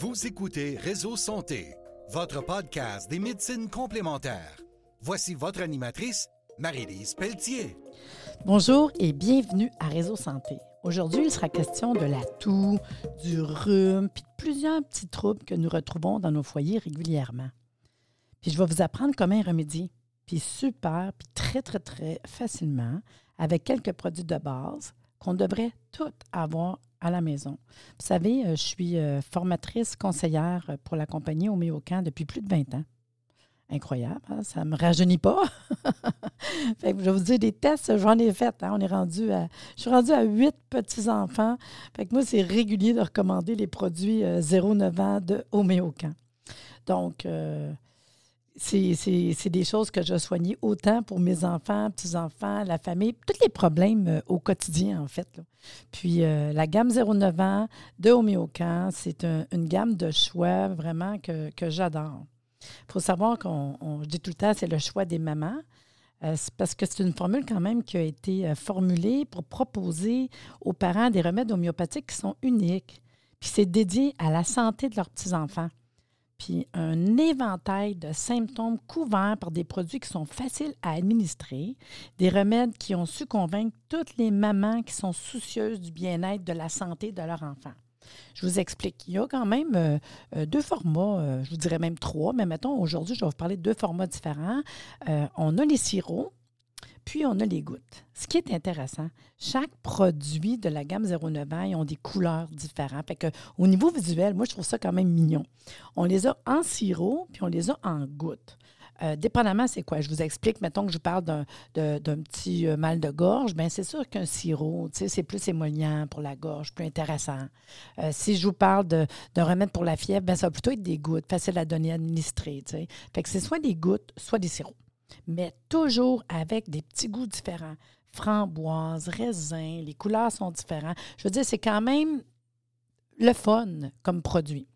Vous écoutez Réseau Santé, votre podcast des médecines complémentaires. Voici votre animatrice, Marie-Lise Pelletier. Bonjour et bienvenue à Réseau Santé. Aujourd'hui, il sera question de la toux, du rhume, puis de plusieurs petits troubles que nous retrouvons dans nos foyers régulièrement. Puis je vais vous apprendre comment y remédier. Puis super, puis très, très, très facilement, avec quelques produits de base qu'on devrait tous avoir à la maison. Vous savez, euh, je suis euh, formatrice conseillère pour la compagnie Homéocan depuis plus de 20 ans. Incroyable, hein? ça ne me rajeunit pas. fait je vais vous dire des tests, j'en ai fait. Hein? On est rendu à, je suis rendue à huit petits-enfants. Fait que moi, c'est régulier de recommander les produits 0,9 euh, ans de Homéocan. Donc, c'est des choses que je soignais autant pour mes enfants, petits-enfants, la famille, tous les problèmes euh, au quotidien, en fait. Puis euh, la gamme 09 ans de Homéocan, c'est une gamme de choix vraiment que, j'adore. Il faut savoir qu'on, dis tout le temps, c'est le choix des mamans. Euh, parce que c'est une formule quand même qui a été formulée pour proposer aux parents des remèdes homéopathiques qui sont uniques. Puis c'est dédié à la santé de leurs petits-enfants puis un éventail de symptômes couverts par des produits qui sont faciles à administrer, des remèdes qui ont su convaincre toutes les mamans qui sont soucieuses du bien-être, de la santé de leur enfant. Je vous explique. Il y a quand même euh, euh, deux formats, euh, je vous dirais même trois, mais mettons, aujourd'hui, je vais vous parler de deux formats différents. on a les sirops, puis, on a les gouttes. Ce qui est intéressant, chaque produit de la gamme 09 ans, ils ont des couleurs différentes. Fait que, au niveau visuel, moi, je trouve ça quand même mignon. On les a en sirop, puis on les a en gouttes. Euh, dépendamment, c'est quoi? Je vous explique, mettons que je parle d'un, petit euh, mal de gorge, bien, c'est sûr qu'un sirop, c'est plus émollient pour la gorge, plus intéressant. Euh, si je vous parle d'un remède pour la fièvre, bien, ça va plutôt être des gouttes, facile à donner, à administrer. Fait que c'est soit des gouttes, soit des sirops mais toujours avec des petits goûts différents. Framboise, raisin, les couleurs sont différentes. Je veux dire, c'est quand même le fun comme produit.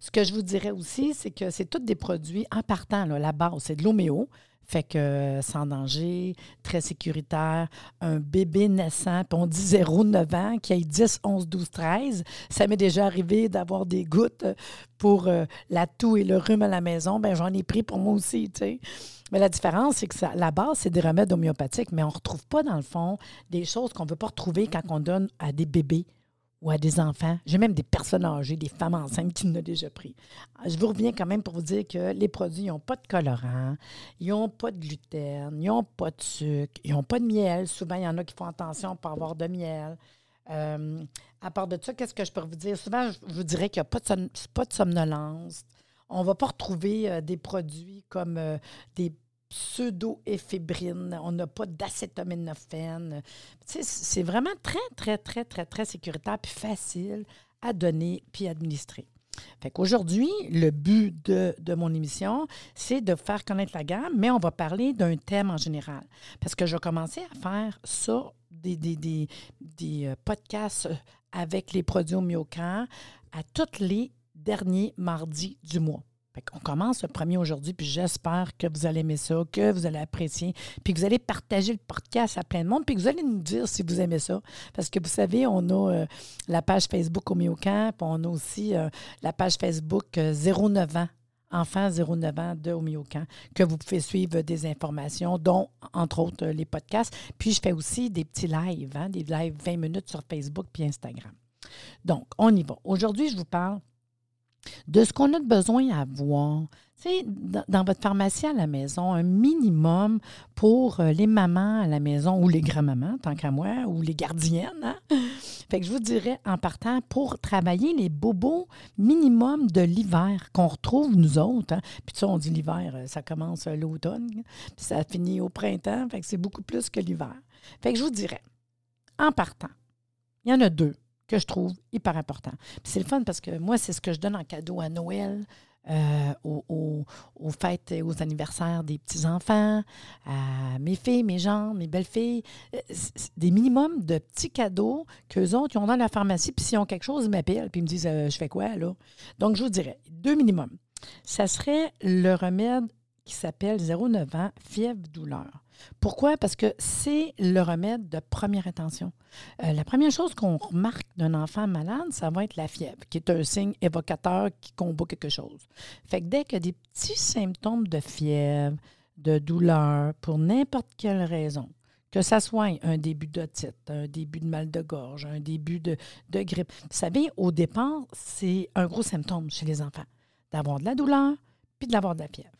Ce que je vous dirais aussi, c'est que c'est tous des produits en partant. la base, c'est de l'homéo. Fait que euh, sans danger, très sécuritaire, un bébé naissant, on dit 0, 9 ans, qui a 10, 11, 12, 13. Ça m'est déjà arrivé d'avoir des gouttes pour euh, la toux et le rhume à la maison. Ben j'en ai pris pour moi aussi, tu sais. Mais la différence, c'est que la base, c'est des remèdes homéopathiques, mais on ne retrouve pas, dans le fond, des choses qu'on ne veut pas retrouver quand on donne à des bébés ou à des enfants. J'ai même des personnes âgées, des femmes enceintes qui l'ont déjà pris. Je vous reviens quand même pour vous dire que les produits n'ont pas de colorant, ils n'ont pas de gluten, ils n'ont pas de sucre, ils n'ont pas de miel. Souvent, il y en a qui font attention pour avoir de miel. Euh, à part de ça, qu'est-ce que je peux vous dire? Souvent, je vous dirais qu'il n'y a pas de, pas de somnolence. On ne va pas retrouver euh, des produits comme euh, des pseudo-éphébrine, on n'a pas d'acétaminophène. C'est vraiment très, très, très, très, très sécuritaire puis facile à donner puis administrer. Fait qu'aujourd'hui, le but de, mon émission, c'est de faire connaître la gamme, mais on va parler d'un thème en général. Parce que je commencer à faire ça, des, des, des, des euh, podcasts avec les produits homéocan à tous les derniers mardis du mois. On commence le premier aujourd'hui, puis j'espère que vous allez aimer ça, que vous allez apprécier, puis que vous allez partager le podcast à plein de monde, puis que vous allez nous dire si vous aimez ça. Parce que vous savez, on a euh, la page Facebook Homéocamp, puis on a aussi euh, la page Facebook 09 euh, ans enfants 09 ans de Homéocamp, que vous pouvez suivre des informations, dont, entre autres, les podcasts. Puis, je fais aussi des petits lives, hein, des lives 20 minutes sur Facebook puis Instagram. Donc, on y va. Aujourd'hui, je vous parle de ce qu'on a besoin à avoir. Dans, dans, votre pharmacie à la maison, un minimum pour euh, les mamans à la maison ou les grands-mamans, tant qu'à moi, ou les gardiennes. Hein. Fait que je vous dirais, en partant, pour travailler les bobos minimum de l'hiver qu'on retrouve nous autres. Hein. Puis ça, on dit l'hiver, euh, ça commence euh, l'automne, puis ça finit au printemps. Fait que c'est beaucoup plus que l'hiver. Fait que je vous dirais, en partant, il y en a deux que je trouve hyper important. c'est le fun parce que moi, c'est ce que je donne en cadeau à Noël, euh, aux, fêtes et aux anniversaires des petits-enfants, à mes filles, mes gens, mes belles-filles. Euh, des minimums de petits cadeaux qu'eux autres, ils ont dans la pharmacie, puis s'ils ont quelque chose, ils m'appellent, puis ils me disent euh, Je fais quoi, là Donc, je vous dirais, deux minimums. Ça serait le remède qui s'appelle 0,9 ans, fièvre douleur. Pourquoi? Parce que c'est le remède de première intention. Euh, la première chose qu'on remarque d'un enfant malade, ça va être la fièvre, qui est un signe évocateur qui combat quelque chose. Fait que dès qu'il y a des petits symptômes de fièvre, de douleur, pour n'importe quelle raison, que ça soit un début d'otite, un début de mal de gorge, un début de, de grippe. Vous savez, au départ, c'est un gros symptôme chez les enfants, d'avoir de la douleur puis d'avoir de la fièvre.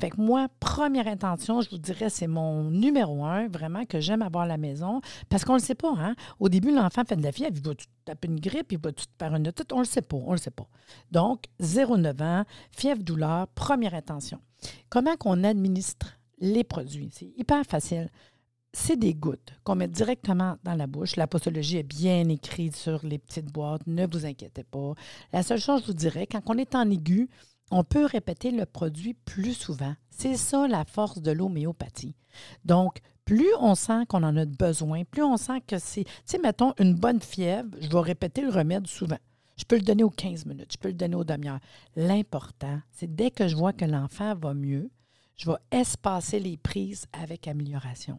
Fait que moi, première intention, je vous dirais, c'est mon numéro un, vraiment, que j'aime avoir à la maison. Parce qu'on ne le sait pas, hein? Au début, l'enfant fait de la fièvre, il va taper une grippe, il va tout faire une otite, on ne le sait pas, on ne le sait pas. Donc, 0,9 ans, fièvre, douleur, première intention. Comment qu'on administre les produits? C'est hyper facile c'est des gouttes qu'on met directement dans la bouche. La posologie est bien écrite sur les petites boîtes, ne vous inquiétez pas. La seule chose, je vous dirais, quand on est en aigu, on peut répéter le produit plus souvent. C'est ça la force de l'homéopathie. Donc, plus on sent qu'on en a besoin, plus on sent que c'est, tu sais, mettons, une bonne fièvre, je vais répéter le remède souvent. Je peux le donner aux 15 minutes, je peux le donner aux demi-heures. L'important, c'est dès que je vois que l'enfant va mieux, je vais espacer les prises avec amélioration.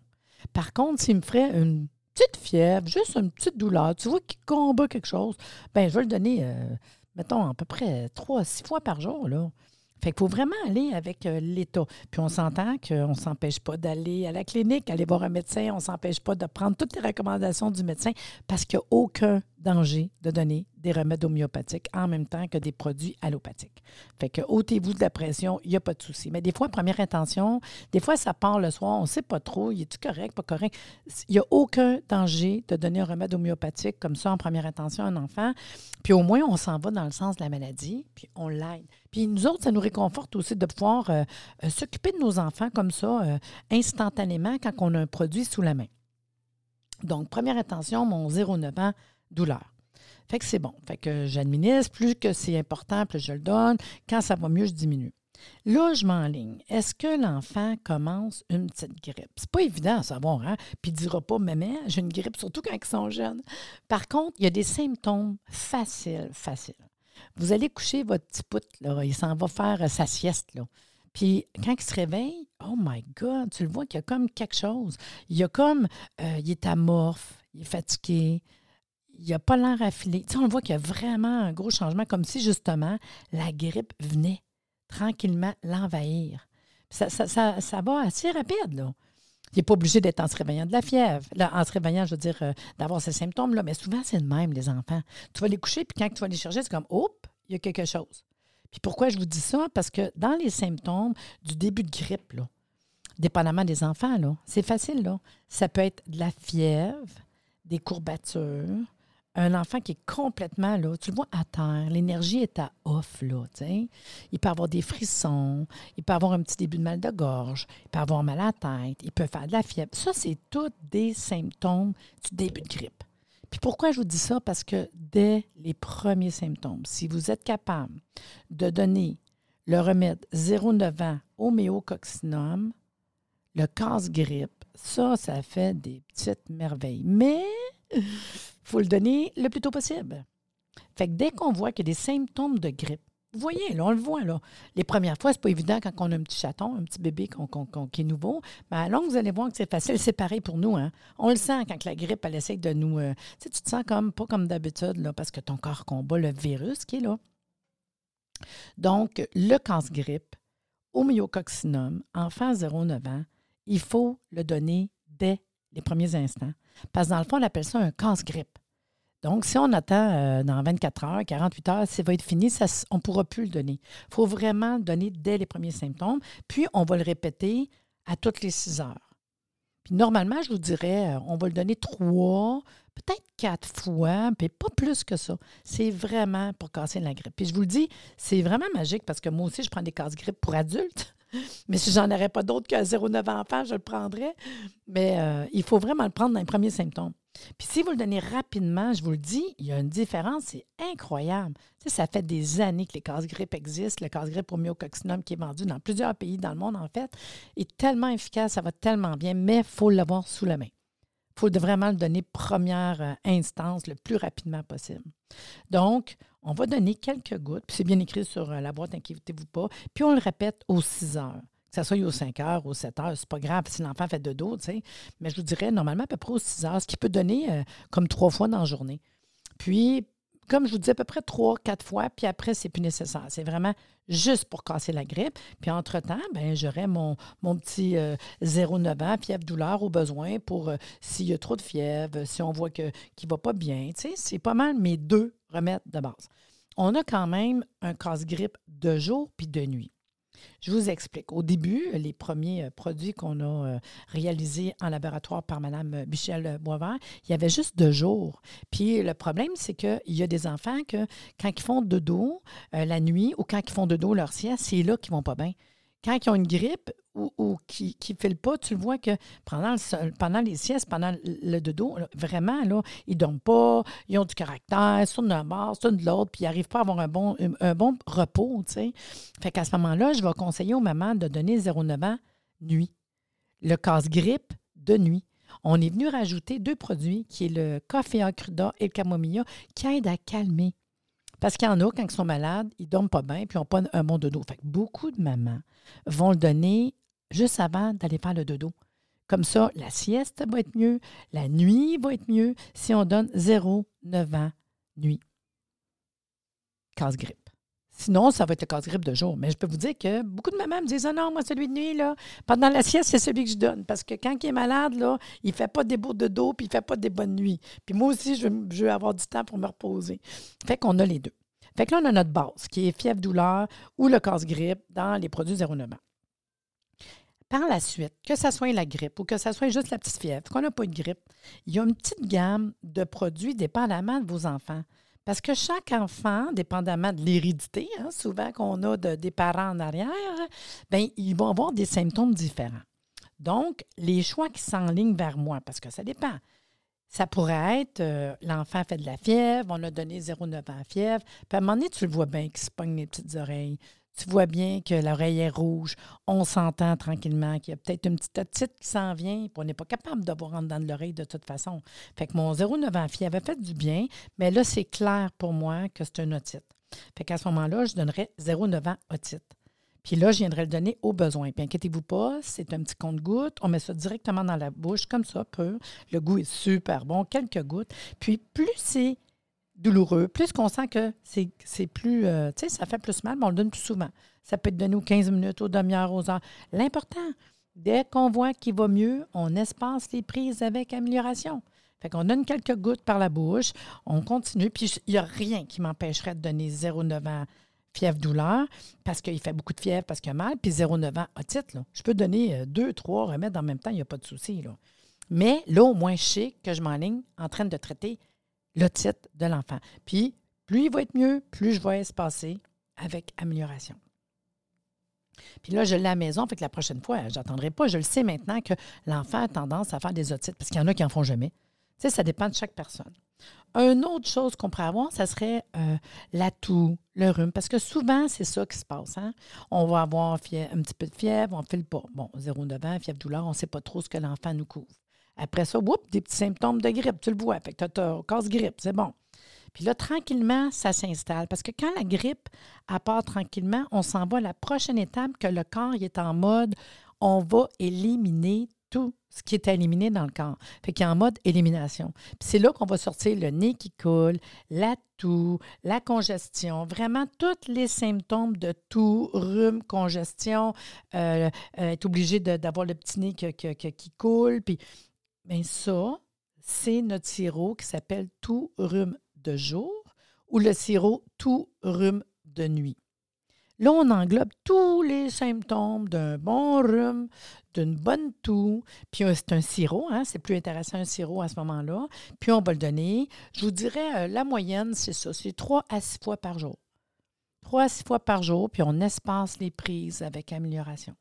Par contre, s'il me ferait une petite fièvre, juste une petite douleur, tu vois qu'il combat quelque chose, ben je vais le donner, euh, mettons, à peu près trois, six fois par jour. Là. Fait qu'il faut vraiment aller avec euh, l'État. Puis on s'entend qu'on ne s'empêche pas d'aller à la clinique, aller voir un médecin, on ne s'empêche pas de prendre toutes les recommandations du médecin parce qu'il n'y a aucun danger de donner des remèdes homéopathiques en même temps que des produits allopathiques. Fait que ôtez-vous de la pression, il n'y a pas de souci. Mais des fois, première intention, des fois, ça part le soir, on ne sait pas trop, il est-tu correct, pas correct? Il n'y a aucun danger de donner un remède homéopathique comme ça en première intention à un enfant. Puis au moins, on s'en va dans le sens de la maladie, puis on l'aide. Puis nous autres, ça nous réconforte aussi de pouvoir euh, euh, s'occuper de nos enfants comme ça, euh, instantanément, quand on a un produit sous la main. Donc, première intention, mon 0,9 ans, douleur. Fait que c'est bon. Fait que j'administre. Plus que c'est important, plus je le donne. Quand ça va mieux, je diminue. Là, je m'enligne. Est-ce que l'enfant commence une petite grippe? C'est pas évident à savoir, hein? Puis il dira pas, maman, j'ai une grippe, surtout quand ils sont jeunes. Par contre, il y a des symptômes faciles, faciles. Vous allez coucher votre petit poutre, là. Il s'en va faire euh, sa sieste, là. Puis quand il se réveille, oh my God, tu le vois qu'il y a comme quelque chose. Il y a comme, euh, il est amorphe, il est fatigué, il n'a pas l'air affilé. Tu sais, on voit qu'il y a vraiment un gros changement, comme si justement la grippe venait tranquillement l'envahir. Ça, ça, ça, va assez rapide, là. Il n'est pas obligé d'être en se réveillant de la fièvre. Là, en se réveillant, je veux dire, euh, d'avoir ces symptômes-là. Mais souvent, c'est le même, les enfants. Tu vas les coucher, puis quand tu vas les chercher, c'est comme, hop, il y a quelque chose. Puis pourquoi je vous dis ça? Parce que dans les symptômes du début de grippe, là, dépendamment des enfants, là, c'est facile. Là. Ça peut être de la fièvre, des courbatures, un enfant qui est complètement là, tu le vois à terre, l'énergie est à off, là, Il peut avoir des frissons, il peut avoir un petit début de mal de gorge, il peut avoir mal à la tête, il peut faire de la fièvre. Ça, c'est tous des symptômes du début de grippe. Puis pourquoi je vous dis ça? Parce que dès les premiers symptômes, si vous êtes capable de donner le remède 0,9 ans homéococcinum, le casse-grippe, ça, ça fait des petites merveilles. Mais faut le donner le plus tôt possible. Fait que dès qu'on voit qu'il y a des symptômes de grippe, vous voyez, là, on le voit, là. Les premières fois, c'est pas évident quand on a un petit chaton, un petit bébé qui est nouveau. Mais à vous allez voir que c'est facile. C'est pareil pour nous, hein. On le sent quand la grippe, elle essaie de nous... Euh, tu te sens comme, pas comme d'habitude, là, parce que ton corps combat le virus qui est là. Donc, le casse-grippe, homéococcinum, enfant 0-9 ans, il faut le donner dès les premiers instants. Parce que dans le fond, on appelle ça un casse-grippe. Donc, si on attend euh, dans 24 heures, 48 heures, ça va être fini, on ne pourra plus le donner. Il faut vraiment le donner dès les premiers symptômes, puis on va le répéter à toutes les 6 heures. Puis normalement, je vous dirais, euh, on va le donner trois, peut-être quatre fois, puis pas plus que ça. C'est vraiment pour casser la grippe. Puis je vous le dis, c'est vraiment magique parce que moi aussi, je prends des casse-grippe pour adultes. Mais si j'en aurais pas d'autres qu'à 0,9 enfants, je le prendrais. Mais euh, il faut vraiment le prendre dans les premiers symptômes. Puis si vous le donnez rapidement, je vous le dis, il y a une différence, c'est incroyable. Ça fait des années que les casse-grippe existent. Le casse-grippe myococcinum qui est vendu dans plusieurs pays dans le monde, en fait, est tellement efficace, ça va tellement bien, mais il faut l'avoir sous la main. Il faut vraiment le donner première euh, instance le plus rapidement possible. Donc, on va donner quelques gouttes, puis c'est bien écrit sur euh, la boîte, inquiétez-vous pas, puis on le répète aux 6 heures. Que ça soit aux 5 heures, aux 7 heures, c'est pas grave si l'enfant fait de dos, tu sais. Mais je vous dirais, normalement, à peu près aux 6 heures, ce qui peut donner euh, comme trois fois dans la journée. Puis, comme je vous dis, à peu près trois, quatre fois, puis après, c'est plus nécessaire. C'est vraiment juste pour casser la grippe. Puis entre-temps, ben, j'aurai mon, petit 0,9 ans, fièvre-douleur au besoin pour s'il y a trop de fièvre, si on voit que, qu'il ne va pas bien. Tu sais, c'est pas mal mes deux remèdes de base. On a quand même un casse-grippe de jour puis de nuit. Je vous explique. Au début, les premiers euh, produits qu'on a euh, réalisés en laboratoire par Mme Michel Boisvert, il y avait juste deux jours. Puis le problème, c'est qu'il y a des enfants que quand ils font de dos euh, la nuit ou quand ils font de dos leur sieste, c'est là qu'ils vont pas bien quand ils ont une grippe ou, qui ne filent pas, tu le vois que pendant, pendant les siestes, pendant le dodo, vraiment, là, ils ne dorment pas, ils ont du caractère, sont d'un bord, sont de l'autre, puis ils n'arrivent pas à avoir un bon, un, bon repos, tu sais. Fait qu'à ce moment-là, je vais conseiller aux mamans de donner 0,9 ans nuit. Le casse-grippe de nuit. On est venu rajouter deux produits, qui est le café cruda et le camomilla, qui aident à calmer parce qu'il y en a, quand ils sont malades, ils ne dorment pas bien puis ils n'ont pas un bon dodo. Fait que beaucoup de mamans vont le donner juste avant d'aller faire le dodo. Comme ça, la sieste va être mieux, la nuit va être mieux si on donne 0,9 ans nuit. Casse-grippe. Sinon, ça va être le casse-grippe de jour. Mais je peux vous dire que beaucoup de mamans me disent Ah non, moi, celui de nuit, là, pendant la sieste, c'est celui que je donne. Parce que quand il est malade, là, il ne fait pas des bouts de dos, puis il ne fait pas des bonnes nuits. Puis moi aussi, je veux, avoir du temps pour me reposer. Fait qu'on a les deux. Fait que là, on a notre base, qui est fièvre-douleur ou le casse-grippe dans les produits 0,9 ans. Par la suite, que ce soit la grippe ou que ce soit juste la petite fièvre, qu'on n'a pas de grippe, il y a une petite gamme de produits dépendamment de vos enfants. Parce que chaque enfant, dépendamment de l'hérédité, hein, souvent qu'on a des parents en arrière, bien, ils vont avoir des symptômes différents. Donc, les choix qui s'enlignent vers moi, parce que ça dépend. Ça pourrait être euh, l'enfant fait de la fièvre, on a donné 0,9 ans de fièvre, puis à un moment donné, tu le vois bien qu'il se pogne les petites oreilles. Tu vois bien que l'oreille est rouge. On s'entend tranquillement qu'il y a peut-être une petite otite qui s'en vient, puis on n'est pas capable de voir en dedans de l'oreille de toute façon. Fait que mon 0,9 ans fille avait fait du bien, mais là, c'est clair pour moi que c'est un otite. Fait qu'à ce moment-là, je donnerais 0,9 ans otite. Puis là, je viendrai le donner au besoin. Puis inquiétez-vous pas, c'est un petit compte-goutte. On met ça directement dans la bouche, comme ça, peu. Le goût est super bon, quelques gouttes. Puis plus c'est douloureux, plus qu'on sent que c'est plus, euh, tu sais, ça fait plus mal, mais on le donne plus souvent. Ça peut être donné aux 15 minutes, aux demi-heures, aux heures. L'important, dès qu'on voit qu'il va mieux, on espace les prises avec amélioration. Fait qu'on donne quelques gouttes par la bouche, on continue, puis il n'y a rien qui m'empêcherait de donner 0,9 ans fièvre-douleur parce qu'il fait beaucoup de fièvre, parce qu'il a mal, puis 0,9 ans otite. Là. Je peux donner euh, deux, trois remèdes en même temps, il n'y a pas de souci. Mais là, au moins, je sais que je m'enligne en train de traiter le titre de l'enfant. Puis, plus il va être mieux, plus je vais espacer avec amélioration. Puis là, je l'ai à la maison, fait que la prochaine fois, j'attendrai pas. Je le sais maintenant que l'enfant a tendance à faire des otites, parce qu'il y en a qui n'en font jamais. Tu sais, ça dépend de chaque personne. Une autre chose qu'on pourrait avoir, ça serait euh, la toux, le rhume, parce que souvent, c'est ça qui se passe. Hein. On va avoir un petit peu de fièvre, on ne file pas. Bon, 0,9 fièvre douleur, on ne sait pas trop ce que l'enfant nous couvre. Après ça, whoop, des petits symptômes de grippe, tu le vois. Fait que tu as casse-grippe, c'est bon. Puis là, tranquillement, ça s'installe. Parce que quand la grippe part tranquillement, on s'en va à la prochaine étape que le corps est en mode on va éliminer tout ce qui est éliminé dans le corps. Fait qu'il est en mode élimination. Puis c'est là qu'on va sortir le nez qui coule, la toux, la congestion, vraiment tous les symptômes de toux, rhume, congestion, euh, euh, être obligé d'avoir le petit nez qui coule, puis Bien, ça, c'est notre sirop qui s'appelle tout rhume de jour ou le sirop tout rhume de nuit. Là, on englobe tous les symptômes d'un bon rhume, d'une bonne toux. Puis c'est un sirop, hein, c'est plus intéressant un sirop à ce moment-là. Puis on va le donner. Je vous dirais, euh, la moyenne, c'est ça, c'est trois à six fois par jour. Trois à six fois par jour, puis on espace les prises avec amélioration.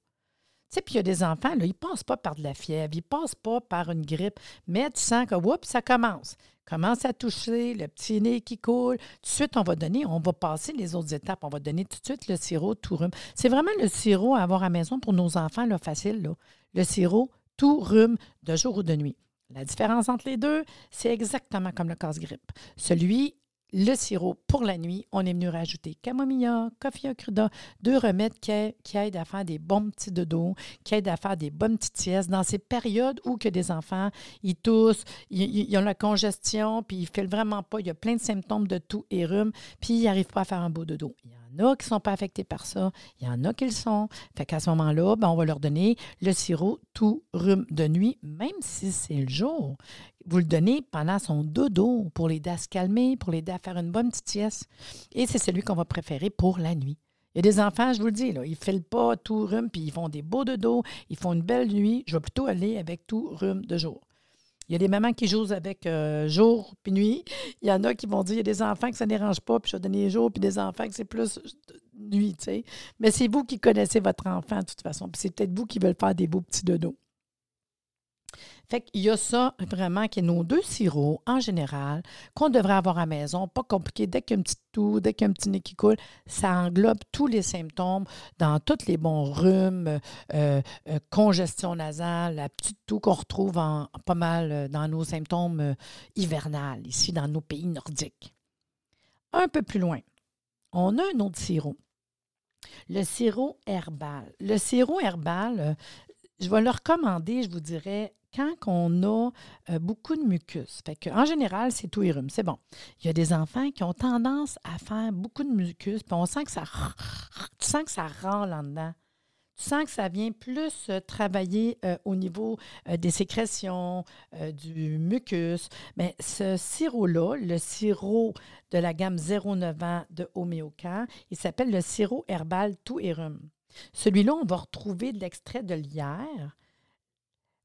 Sais, puis il y a des enfants, là, ils ne passent pas par de la fièvre, ils ne passent pas par une grippe, mais tu sens que, oups, ça commence. Commence à toucher, le petit nez qui coule. Tout de suite, on va donner, on va passer les autres étapes. On va donner tout de suite le sirop tout rhume. C'est vraiment le sirop à avoir à la maison pour nos enfants, là, facile. Le sirop tout rhume de jour ou de nuit. La différence entre les deux, c'est exactement comme le casse-grippe. Celui le sirop pour la nuit, on est venu rajouter camomilla, coffee cruda, deux remèdes qui, aident à faire des bons petits dodos, qui aident à faire des bonnes petites siestes dans ces périodes où que des enfants, ils toussent, ils, ont la congestion, puis ils ne filent vraiment pas, il y a plein de symptômes de toux et rhume, puis ils n'arrivent pas à faire un beau dodo. En a qui ne sont pas affectés par ça, il y en a qui le sont. Fait qu'à ce moment-là, ben, on va leur donner le sirop tout rhume de nuit, même si c'est le jour vous le donnez pendant son dodo pour l'aider à se calmer, pour l'aider à faire une bonne petite sieste. Et c'est celui qu'on va préférer pour la nuit. Il y a des enfants, je vous le dis, là, ils ne filent pas tout rhume, puis ils font des beaux dodos, ils font une belle nuit. Je vais plutôt aller avec tout rhume de jour. Il y a des mamans qui jouent avec euh, jour puis nuit. Il y en a qui vont dire il y a des enfants que ça ne dérange pas, puis je vais donner jour, puis des enfants que c'est plus nuit, tu sais. Mais c'est vous qui connaissez votre enfant de toute façon, puis c'est peut-être vous qui veulent faire des beaux petits dodos. Fait qu'il y a ça vraiment qui est nos deux sirops en général qu'on devrait avoir à maison, pas compliqué. Dès qu'il y a un petit toux, dès qu'il y a un petit nez qui coule, ça englobe tous les symptômes dans tous les bons rhumes, euh, euh, congestion nasale, la petite toux qu'on retrouve en, pas mal euh, dans nos symptômes hivernales ici dans nos pays nordiques. Un peu plus loin, on a un autre sirop. Le sirop herbal. Le sirop herbal, je vais le recommander, je vous dirais, quand on a euh, beaucoup de mucus, en général, c'est tout et c'est bon. Il y a des enfants qui ont tendance à faire beaucoup de mucus, puis on sent que ça, tu sens que ça rend là-dedans. Tu sens que ça vient plus euh, travailler euh, au niveau des sécrétions, du mucus. Mais ce sirop-là, le sirop de la gamme 0,9 ans de Homéocan, il s'appelle le sirop herbal tout et. Celui-là, on va retrouver de l'extrait de lierre,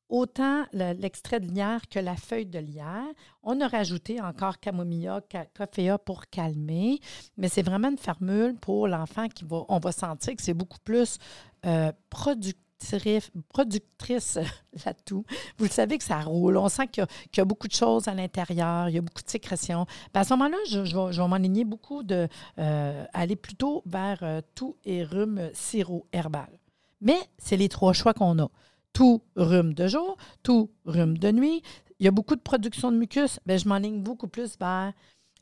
autant l'extrait de lierre que la feuille de lierre. On a rajouté encore camomilla, coffea pour calmer, mais c'est vraiment une formule pour l'enfant qui va, on va sentir que c'est beaucoup plus euh, productrice, là-tout. Vous le savez que ça roule. On sent qu'il y, a beaucoup de choses à l'intérieur, il y a beaucoup de sécrétions. Ben, à ce moment-là, je, je vais, m'enligner beaucoup de euh, aller plutôt vers euh, tout et rhume sirop herbal. Mais c'est les trois choix qu'on a tout rhume de jour, tout rhume de nuit. Il y a beaucoup de production de mucus. Bien, je m'enligne beaucoup plus vers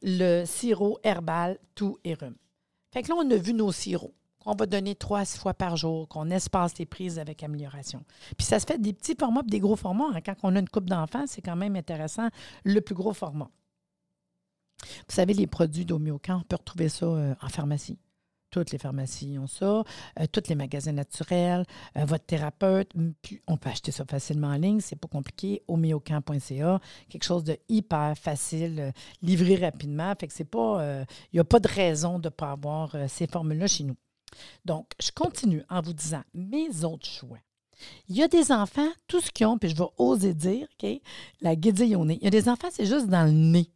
le sirop herbal, tout et rhume. Fait que là, on a vu nos sirops qu'on va donner trois fois par jour, qu'on espace les prises avec amélioration. Puis ça se fait des petits formats des gros formats. Hein. Quand on a une coupe d'enfants, c'est quand même intéressant, le plus gros format. Vous savez, les produits d'Homéocan, on peut retrouver ça euh, en pharmacie. Toutes les pharmacies ont ça, euh, tous les magasins naturels, euh, votre thérapeute. On peut acheter ça facilement en ligne, c'est pas compliqué. Homéocamp.ca, quelque chose de hyper facile, euh, livré rapidement. Fait que c'est pas, il n'y a pas de raison de ne pas avoir ces formules-là chez nous. Donc, je continue en vous disant mes autres choix. Il y a des enfants, tout ce qu'ils ont, puis je vais oser dire, OK, la guédille au nez. Il y a des enfants, c'est juste dans le nez,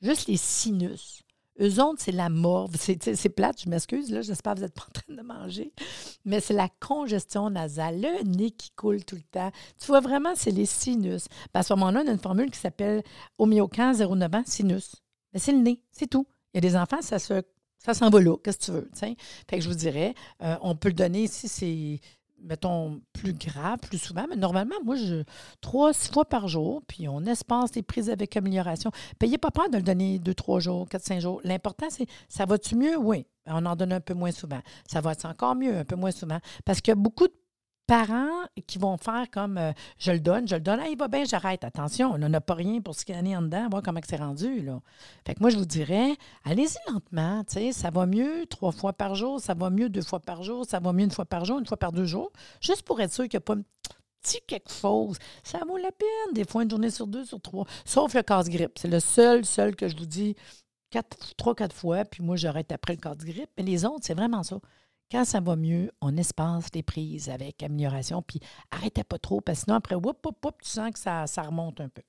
juste les sinus. Eux c'est la morve. C'est plate, je m'excuse, là, j'espère que vous n'êtes pas en train de manger. Mais c'est la congestion nasale, le nez qui coule tout le temps. Tu vois vraiment, c'est les sinus. à ce moment-là, on a une formule qui s'appelle Homéocan 09 ans sinus. Mais c'est le nez, c'est tout. Il y a des enfants, ça se ça s'en va là, qu'est-ce que tu veux. Fait que je vous dirais, euh, on peut le donner c'est mettons, plus grave, plus souvent. Mais normalement, moi, je trois, six fois par jour, puis on espace les prises avec amélioration. Payez pas peur de le donner deux, trois jours, quatre, cinq jours. L'important, c'est ça va-tu mieux? Oui. On en donne un peu moins souvent. Ça va être encore mieux, un peu moins souvent. Parce qu'il y a beaucoup de parents qui vont faire comme euh, je le donne, je le donne, ah, il va bien, j'arrête. Attention, on n'a pas rien pour scanner en dedans, voir comment c'est rendu. Là. Fait que moi, je vous dirais, allez-y lentement. Ça va mieux trois fois par jour, ça va mieux deux fois par jour, ça va mieux une fois par jour, une fois par deux jours, juste pour être sûr qu'il n'y a pas un petit quelque chose. Ça vaut la peine, des fois, une journée sur deux, sur trois. Sauf le casse-grippe. C'est le seul, seul que je vous dis quatre, trois, quatre fois, puis moi, j'arrête après le casse-grippe. Mais les autres, c'est vraiment ça. Quand ça va mieux, on espace les prises avec amélioration, puis arrêtez pas trop, parce que sinon, après, whoop, whoop, whoop, tu sens que ça, remonte un peu.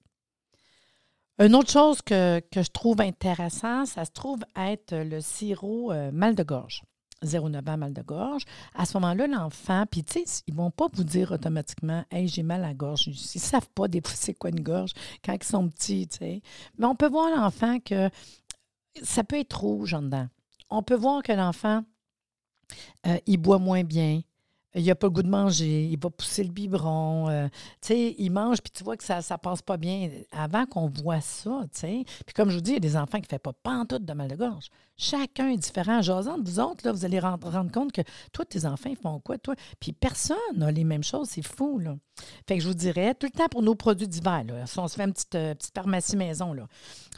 Une autre chose que, je trouve intéressant, ça se trouve être le sirop euh, mal de gorge. 0,9 ans mal de gorge. À ce moment-là, l'enfant, puis tu sais, ils ne vont pas vous dire automatiquement Hey, j'ai mal à la gorge. Ils ne savent pas des quoi une gorge quand ils sont petits, tu sais. Mais on peut voir l'enfant que ça peut être rouge en dedans. On peut voir que l'enfant euh, il boit moins bien, il n'a pas le goût de manger, il va pousser le biberon, euh, tu sais, il mange, puis tu vois que ça ne passe pas bien. Avant qu'on voit ça, tu sais, puis comme je vous dis, il y a des enfants qui ne font pas pantoute de mal de gorge. Chacun est différent. Jasant, vous autres, vous allez rendre, rendre compte que toi, tes enfants, ils font quoi, toi? Puis personne n'a les mêmes choses, c'est fou, là. Fait que je vous dirais, tout le temps pour nos produits d'hiver, si on se fait une petite, euh, pharmacie maison, là.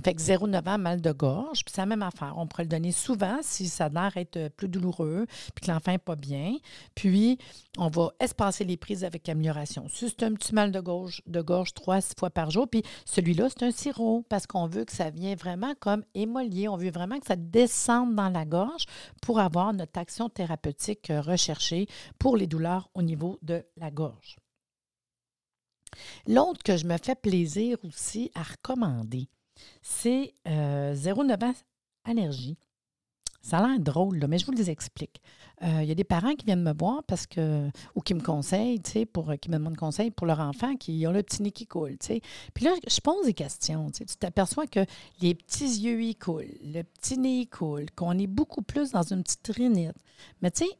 Fait que 0,9 ans, mal de gorge, puis c'est la même affaire. On pourrait le donner souvent si ça a l'air être euh, plus douloureux, puis que l'enfant n'est pas bien. Puis, on va espacer les prises avec amélioration. Si c'est un petit mal de gorge, de gorge trois, six fois par jour, puis celui-là, c'est un sirop, parce qu'on veut que ça vienne vraiment comme émolier. On veut vraiment que ça descende dans la gorge pour avoir notre action thérapeutique euh, recherchée pour les douleurs au niveau de la gorge. L'autre que je me fais plaisir aussi à recommander, c'est euh, 0,9 ans allergie. Ça a l'air drôle, mais je vous les explique. Euh, il y a des parents qui viennent me voir parce que, ou qui me conseillent, pour, qui me demandent conseil pour leur enfant qui ont le petit nez qui coule. Puis là, je pose des questions. Tu t'aperçois que les petits yeux, ils coulent, le petit nez, il coule, qu'on est beaucoup plus dans une petite rhinite. Mais tu sais,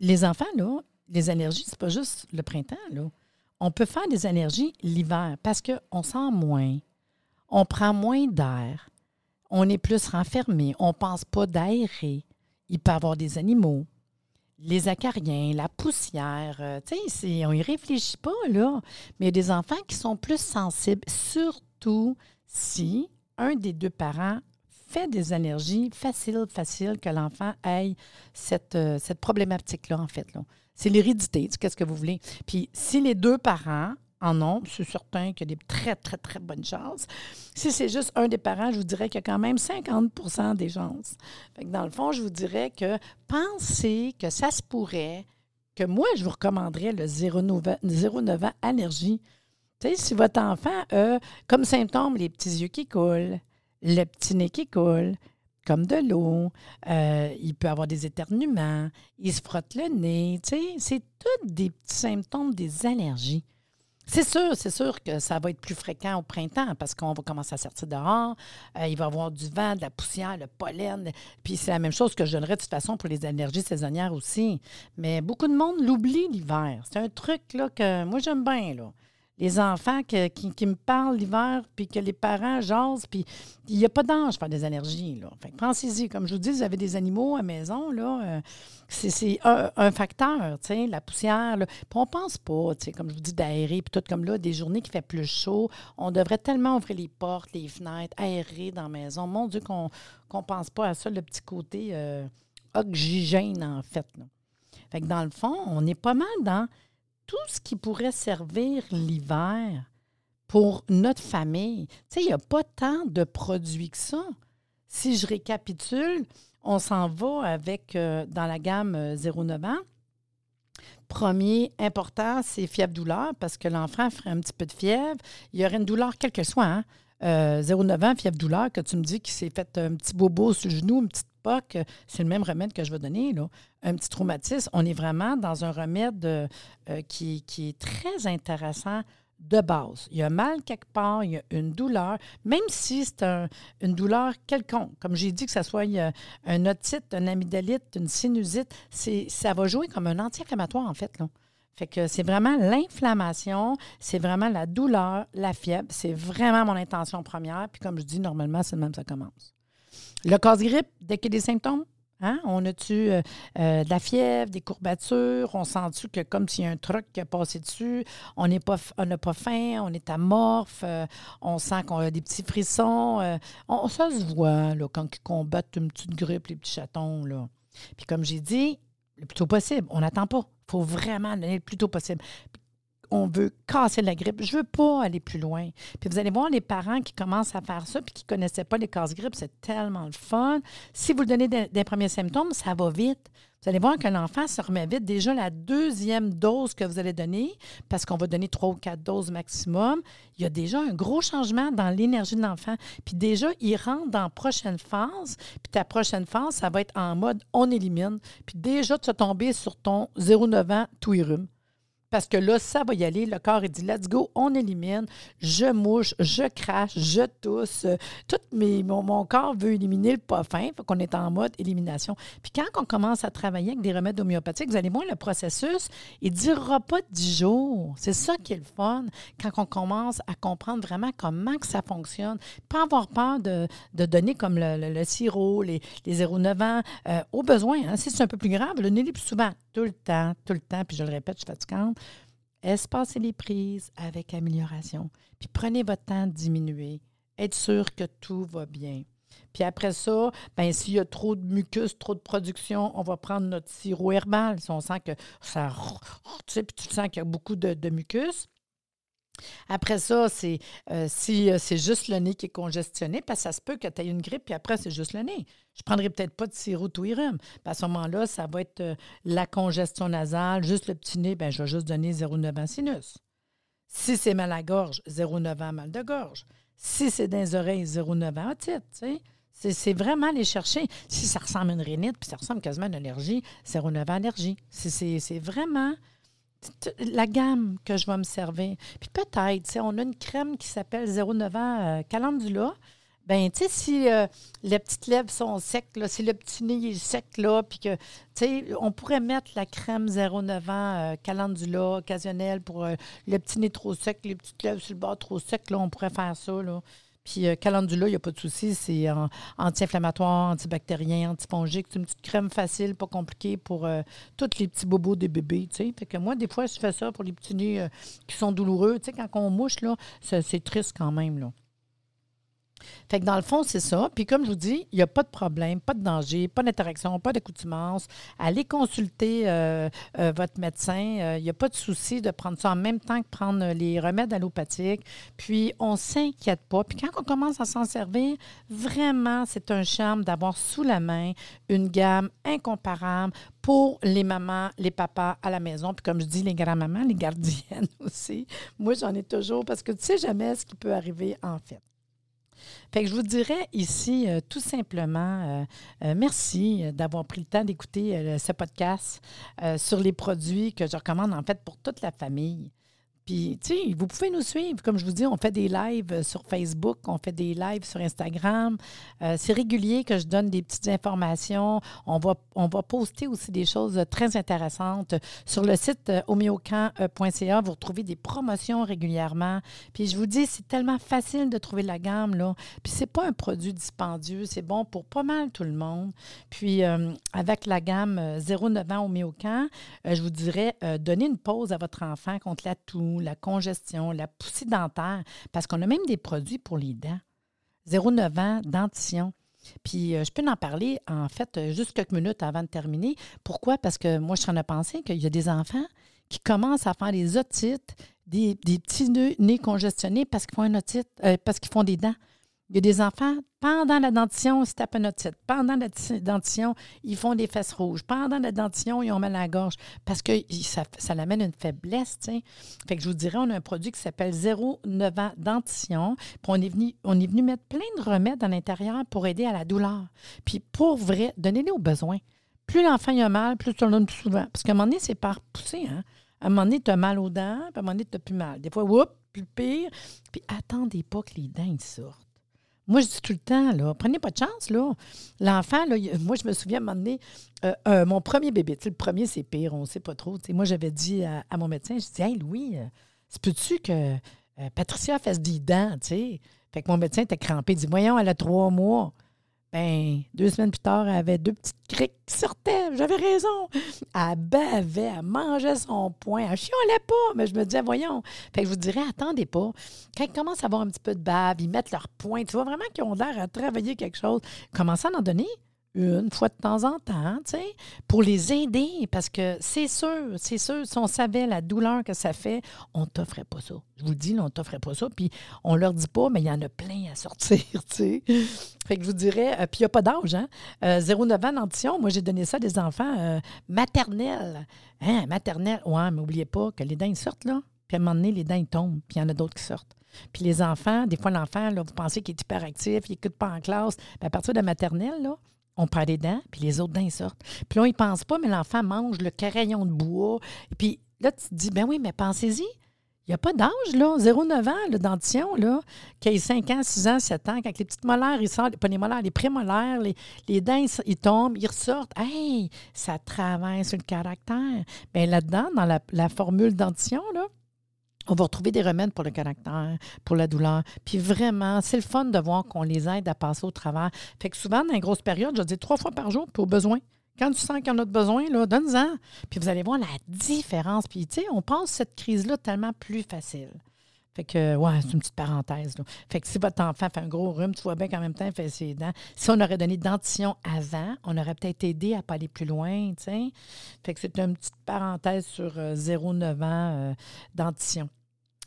les enfants, là, les allergies, c'est pas juste le printemps, là on peut faire des allergies l'hiver parce qu'on sent moins, on prend moins d'air, on est plus renfermé, on ne pense pas d'aérer. Il peut y avoir des animaux, les acariens, la poussière, euh, tu on n'y réfléchit pas, là. Mais il y a des enfants qui sont plus sensibles, surtout si un des deux parents fait des allergies, facile, facile que l'enfant ait cette, euh, problématique-là, en fait. C'est l'hérédité, qu'est-ce que vous voulez. Puis si les deux parents en ont, c'est certain qu'il y a des très, très, très bonnes chances. Si c'est juste un des parents, je vous dirais qu'il y a quand même 50% des chances. dans le fond, je vous dirais que pensez que ça se pourrait, que moi, je vous recommanderais le 0,9 ans allergie. Tu si votre enfant a comme symptôme les petits yeux qui coulent, le petit nez qui coule, comme de l'eau, euh, il peut avoir des éternuements, il se frotte le nez, tu c'est tous des petits symptômes des allergies. C'est sûr, c'est sûr que ça va être plus fréquent au printemps parce qu'on va commencer à sortir dehors. Euh, il va y avoir du vent, de la poussière, le pollen. Puis c'est la même chose que je donnerais de toute façon pour les allergies saisonnières aussi. Mais beaucoup de monde l'oublie l'hiver. C'est un truc là, que moi j'aime bien. Là les enfants qui, me parlent l'hiver, puis que les parents jasent, puis il n'y a pas d'ange pour des allergies. Là. Fait pensez-y. Comme je vous dis, vous avez des animaux à maison, là, euh, c'est un, facteur, la poussière. Là. Puis on pense pas, comme je vous dis, d'aérer, puis tout comme là, des journées qui fait plus chaud, on devrait tellement ouvrir les portes, les fenêtres, aérer dans la maison. Mon Dieu, qu'on ne pense pas à ça, le petit côté euh, oxygène, en fait. Fait que dans le fond, on est pas mal dans tout ce qui pourrait servir l'hiver pour notre famille. Tu sais, il n'y a pas tant de produits que ça. Si je récapitule, on s'en va avec, euh, dans la gamme 0,9 euh, ans. Premier important, c'est fièvre-douleur, parce que l'enfant ferait un petit peu de fièvre. Il y aurait une douleur, quelle que soit. Hein? 0,9 euh, ans, fièvre-douleur, que tu me dis qu'il s'est fait un petit bobo sur le genou, une petite poque, c'est le même remède que je vais donner. Là. Un petit traumatisme, on est vraiment dans un remède euh, qui, est très intéressant de base. Il y a mal quelque part, il y a une douleur, même si c'est une douleur quelconque. Comme j'ai dit, que ce soit un otite, un amygdalite, une sinusite, ça va jouer comme un anti-inflammatoire, en fait. Là. Fait que c'est vraiment l'inflammation, c'est vraiment la douleur, la fièvre. C'est vraiment mon intention première. Puis comme je dis, normalement, c'est le même ça commence. Le casse-grippe, dès qu'il y a des symptômes, hein, on a-tu euh, euh, de la fièvre, des courbatures, on sent-tu que comme s'il y a un truc qui a passé dessus, on n'a pas, pas faim, on est amorphe, euh, on sent qu'on a des petits frissons. On, ça se voit là, quand ils combattent une petite grippe, les petits chatons. Là. Puis comme j'ai dit, le plus tôt possible, on n'attend pas. Il faut vraiment donner le plus tôt possible on veut casser la grippe. Je ne veux pas aller plus loin. Puis vous allez voir les parents qui commencent à faire ça puis qui ne connaissaient pas les casse-grippe, c'est tellement le fun. Si vous le donnez des, premiers symptômes, ça va vite. Vous allez voir que l'enfant se remet vite. Déjà, la deuxième dose que vous allez donner, parce qu'on va donner trois ou quatre doses maximum, il y a déjà un gros changement dans l'énergie de l'enfant. Puis déjà, il rentre dans la prochaine phase. Puis ta prochaine phase, ça va être en mode on élimine. Puis déjà, tu vas tomber sur ton 0,9 ans tout. Parce que là, ça va y aller. Le corps, il dit, let's go, on élimine. Je mouche, je crache, je tousse. Tout mes, mon, corps veut éliminer le pas fin. Faut qu'on est en mode élimination. Puis quand on commence à travailler avec des remèdes homéopathiques, vous allez voir, le processus, il ne durera pas dix jours. C'est ça qui est le fun. Quand on commence à comprendre vraiment comment que ça fonctionne. Pas avoir peur de, donner comme le, sirop, les, les 0,9 ans, euh, au besoin. Hein. Si c'est un peu plus grave, le nez plus souvent, tout le temps, tout le temps. Puis je le répète, je suis fatigante espacez les prises avec amélioration. Puis prenez votre temps de diminuer. Être sûr que tout va bien. Puis après ça, ben s'il y a trop de mucus, trop de production, on va prendre notre sirop herbal. Si on sent que ça. Tu sais, puis tu sens qu'il y a beaucoup de, de mucus, après ça, euh, si euh, c'est juste le nez qui est congestionné, parce que ça se peut que tu aies une grippe, puis après, c'est juste le nez. Je ne prendrai peut-être pas de sirop rhume. À ce moment-là, ça va être euh, la congestion nasale, juste le petit nez, ben, je vais juste donner 0,9 ans sinus. Si c'est mal à gorge, 0,9 ans mal de gorge. Si c'est dans les oreilles, 0,9 ans otite. C'est vraiment aller chercher. Si ça ressemble à une rhinite, puis ça ressemble quasiment à une allergie, 0,9 ans allergie. C'est vraiment la gamme que je vais me servir. Puis peut-être, on a une crème qui s'appelle 09 ans euh, Calendula. Ben, tu sais, si euh, les petites lèvres sont secs, là, si le petit nez est sec, là, puis que, on pourrait mettre la crème 09 ans euh, Calendula occasionnelle pour le petit nez trop sec, les petites lèvres sur le bord trop sec, là, on pourrait faire ça. Puis euh, calendula, il n'y a pas de souci, c'est anti-inflammatoire, antibactérien, antifongique. C'est une petite crème facile, pas compliquée pour euh, tous les petits bobos des bébés. Fait que moi, des fois, je fais ça pour les petits nez euh, qui sont douloureux. Quand on mouche, là, c'est triste quand même. Fait que dans le fond, c'est ça. Puis comme je vous dis, il n'y a pas de problème, pas de danger, pas d'interaction, pas d'accoutumance. Allez consulter euh, euh, votre médecin. Euh, il n'y a pas de souci de prendre ça en même temps que prendre les remèdes allopathiques. Puis on ne s'inquiète pas. Puis quand on commence à s'en servir, vraiment, c'est un charme d'avoir sous la main une gamme incomparable pour les mamans, les papas à la maison. Puis comme je dis, les grands-mamans, les gardiennes aussi. Moi, j'en ai toujours parce que tu sais jamais ce qui peut arriver en fait. Fait je vous dirais ici euh, tout simplement euh, euh, merci d'avoir pris le temps d'écouter ce podcast sur les produits que je recommande en fait pour toute la famille. Puis, tu sais, vous pouvez nous suivre. Comme je vous dis, on fait des lives sur Facebook, on fait des lives sur Instagram. Euh, c'est régulier que je donne des petites informations. On va, on va poster aussi des choses très intéressantes. Sur le site euh, homéocan.ca, vous retrouvez des promotions régulièrement. Puis, je vous dis, c'est tellement facile de trouver la gamme, là. Puis, c'est pas un produit dispendieux. C'est bon pour pas mal tout le monde. Puis, euh, avec la gamme 0,9 ans Homéocan, je vous dirais, donnez une pause à votre enfant contre la toux, la congestion, la poussée dentaire, parce qu'on a même des produits pour les dents. 0,9 ans, dentition. Puis euh, je peux en parler, en fait, juste quelques minutes avant de terminer. Pourquoi? Parce que moi, je suis en train de penser qu'il y a des enfants qui commencent à faire des otites, des, petits nez, congestionnés parce qu'ils font un otite, euh, parce qu'ils font des dents. Il y a des enfants, pendant la dentition, ils se tapent un otite. Pendant la dentition, ils font des fesses rouges. Pendant la dentition, ils ont mal à la gorge parce que ça, ça l'amène une faiblesse. T'sais. Fait que je vous dirais, on a un produit qui s'appelle 0,9 ans dentition. Puis on est, venu, on est venu mettre plein de remèdes à l'intérieur pour aider à la douleur. Puis pour vrai, donnez-les aux besoins. Plus l'enfant a mal, plus tu le donnes plus souvent. Parce qu'à un moment donné, c'est par pousser. Hein? À un moment donné, tu as mal aux dents, puis à un moment donné, tu n'as plus mal. Des fois, oups, plus pire. Puis attendez pas que les dents sortent. Moi, je dis tout le temps, là, prenez pas de chance, là. L'enfant, moi, je me souviens à un euh, euh, mon premier bébé, le premier, c'est pire, on ne sait pas trop. moi, j'avais dit à, mon médecin, je dis, hey, Louis, euh, c'est peux-tu que Patricia fasse des dents, tu? Fait que mon médecin était crampé, il dit, voyons, elle a trois mois. Ben, deux semaines plus tard, elle avait deux petites criques qui sortaient. J'avais raison. Elle bavait, elle mangeait son poing. Elle chiolait pas. Mais je me disais, voyons. Fait que je vous dirais, attendez pas. Quand ils commencent à avoir un petit peu de bave, ils mettent leur poing. Tu vois vraiment qu'ils ont l'air à travailler quelque chose. Commencez à en donner une fois de temps en temps, sais, pour les aider, parce que c'est sûr, c'est sûr, si on savait la douleur que ça fait, on ne t'offrait pas ça. Je vous le dis, on ne t'offrait pas ça, puis on leur dit pas, mais il y en a plein à sortir, tu sais. Fait que je vous dirais, euh, puis il n'y a pas d'âge, hein. 0,9 euh, ans dentition, moi j'ai donné ça à des enfants euh, maternels. Hein, maternels, ouais, mais n'oubliez pas que les dents, sortent, là. Puis à un moment donné, les dents, ils tombent, puis il y en a d'autres qui sortent. Puis les enfants, des fois, l'enfant, là, vous pensez qu'il est hyperactif, il n'écoute pas en classe. Bien, à partir de maternelle, là, on perd les dents, puis les autres dents sortent. Puis là, on n'y pense pas, mais l'enfant mange le carillon de bois. Et puis Là, tu te dis, ben oui, mais pensez-y. Il n'y a pas d'âge, là. 0,9 ans, le dentition, là, qui a 5 ans, 6 ans, 7 ans, quand les petites molaires, ils sortent, pas les molaires, les prémolaires, les, les dents, ils, tombent, ils ressortent. Hey, ça sur le caractère. Bien, là-dedans, dans la, la formule dentition, là, on va retrouver des remèdes pour le caractère, pour la douleur. Puis vraiment, c'est le fun de voir qu'on les aide à passer au travers. Fait que souvent, dans une grosse période, je dis trois fois par jour, puis au besoin. Quand tu sens qu'il y en a besoin, donne-en. Puis vous allez voir la différence. Puis, tu sais, on pense cette crise-là tellement plus facile. Fait que, ouais, c'est une petite parenthèse. Fait que si votre enfant fait un gros rhume, tu vois bien qu'en même temps, il fait ses dents. Si on aurait donné dentition avant, on aurait peut-être aidé à ne pas aller plus loin, tu. Fait que c'est une petite parenthèse sur 0,9 euh, ans euh, dentition.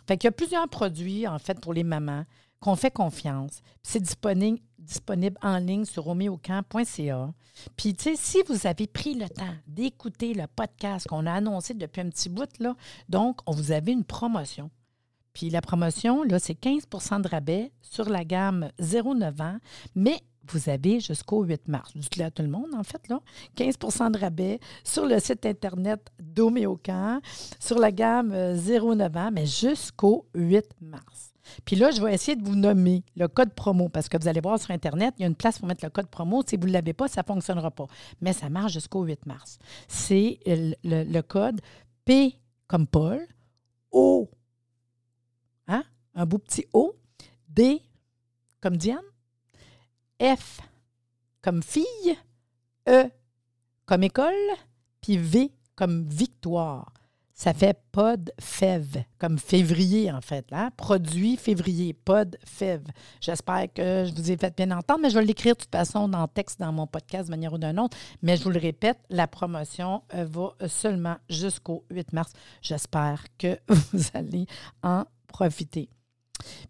Fait qu'il y a plusieurs produits, en fait, pour les mamans qu'on fait confiance. C'est disponible, disponible en ligne sur roméocamp.ca. Puis, tu sais, si vous avez pris le temps d'écouter le podcast qu'on a annoncé depuis un petit bout, là, donc, on vous avait une promotion. Puis la promotion, là, c'est 15% de rabais sur la gamme 0,9 ans, mais vous avez jusqu'au 8 mars. Dites-le à tout le monde, en fait, là. 15% de rabais sur le site Internet d'Oméocan, sur la gamme 0,9 ans, mais jusqu'au 8 mars. Puis là, je vais essayer de vous nommer le code promo parce que vous allez voir sur Internet, il y a une place pour mettre le code promo. Si vous ne l'avez pas, ça ne fonctionnera pas. Mais ça marche jusqu'au 8 mars. C'est le, code P comme Paul, O, hein? un beau petit O, D comme Diane, F comme fille, E comme école, puis V comme victoire. Ça fait pod fève, comme février en fait. Là. Produit février, pod fève. J'espère que je vous ai fait bien entendre, mais je vais l'écrire de toute façon dans le texte dans mon podcast de manière ou d'une autre. Mais je vous le répète, la promotion euh, va seulement jusqu'au 8 mars. J'espère que vous allez en profiter.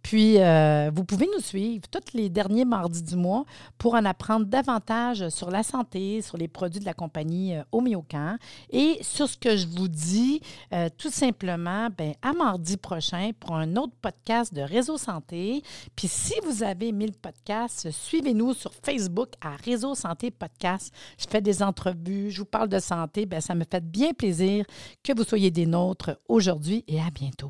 Puis, euh, vous pouvez nous suivre tous les derniers mardis du mois pour en apprendre davantage sur la santé, sur les produits de la compagnie euh, et sur ce que je vous dis, euh, tout simplement, ben, à mardi prochain pour un autre podcast de Réseau Santé. Puis, si vous avez aimé le podcast, suivez-nous sur Facebook à Réseau Santé Podcast. Je fais des entrevues, je vous parle de santé. Ben, ça me fait bien plaisir que vous soyez des nôtres aujourd'hui et à bientôt.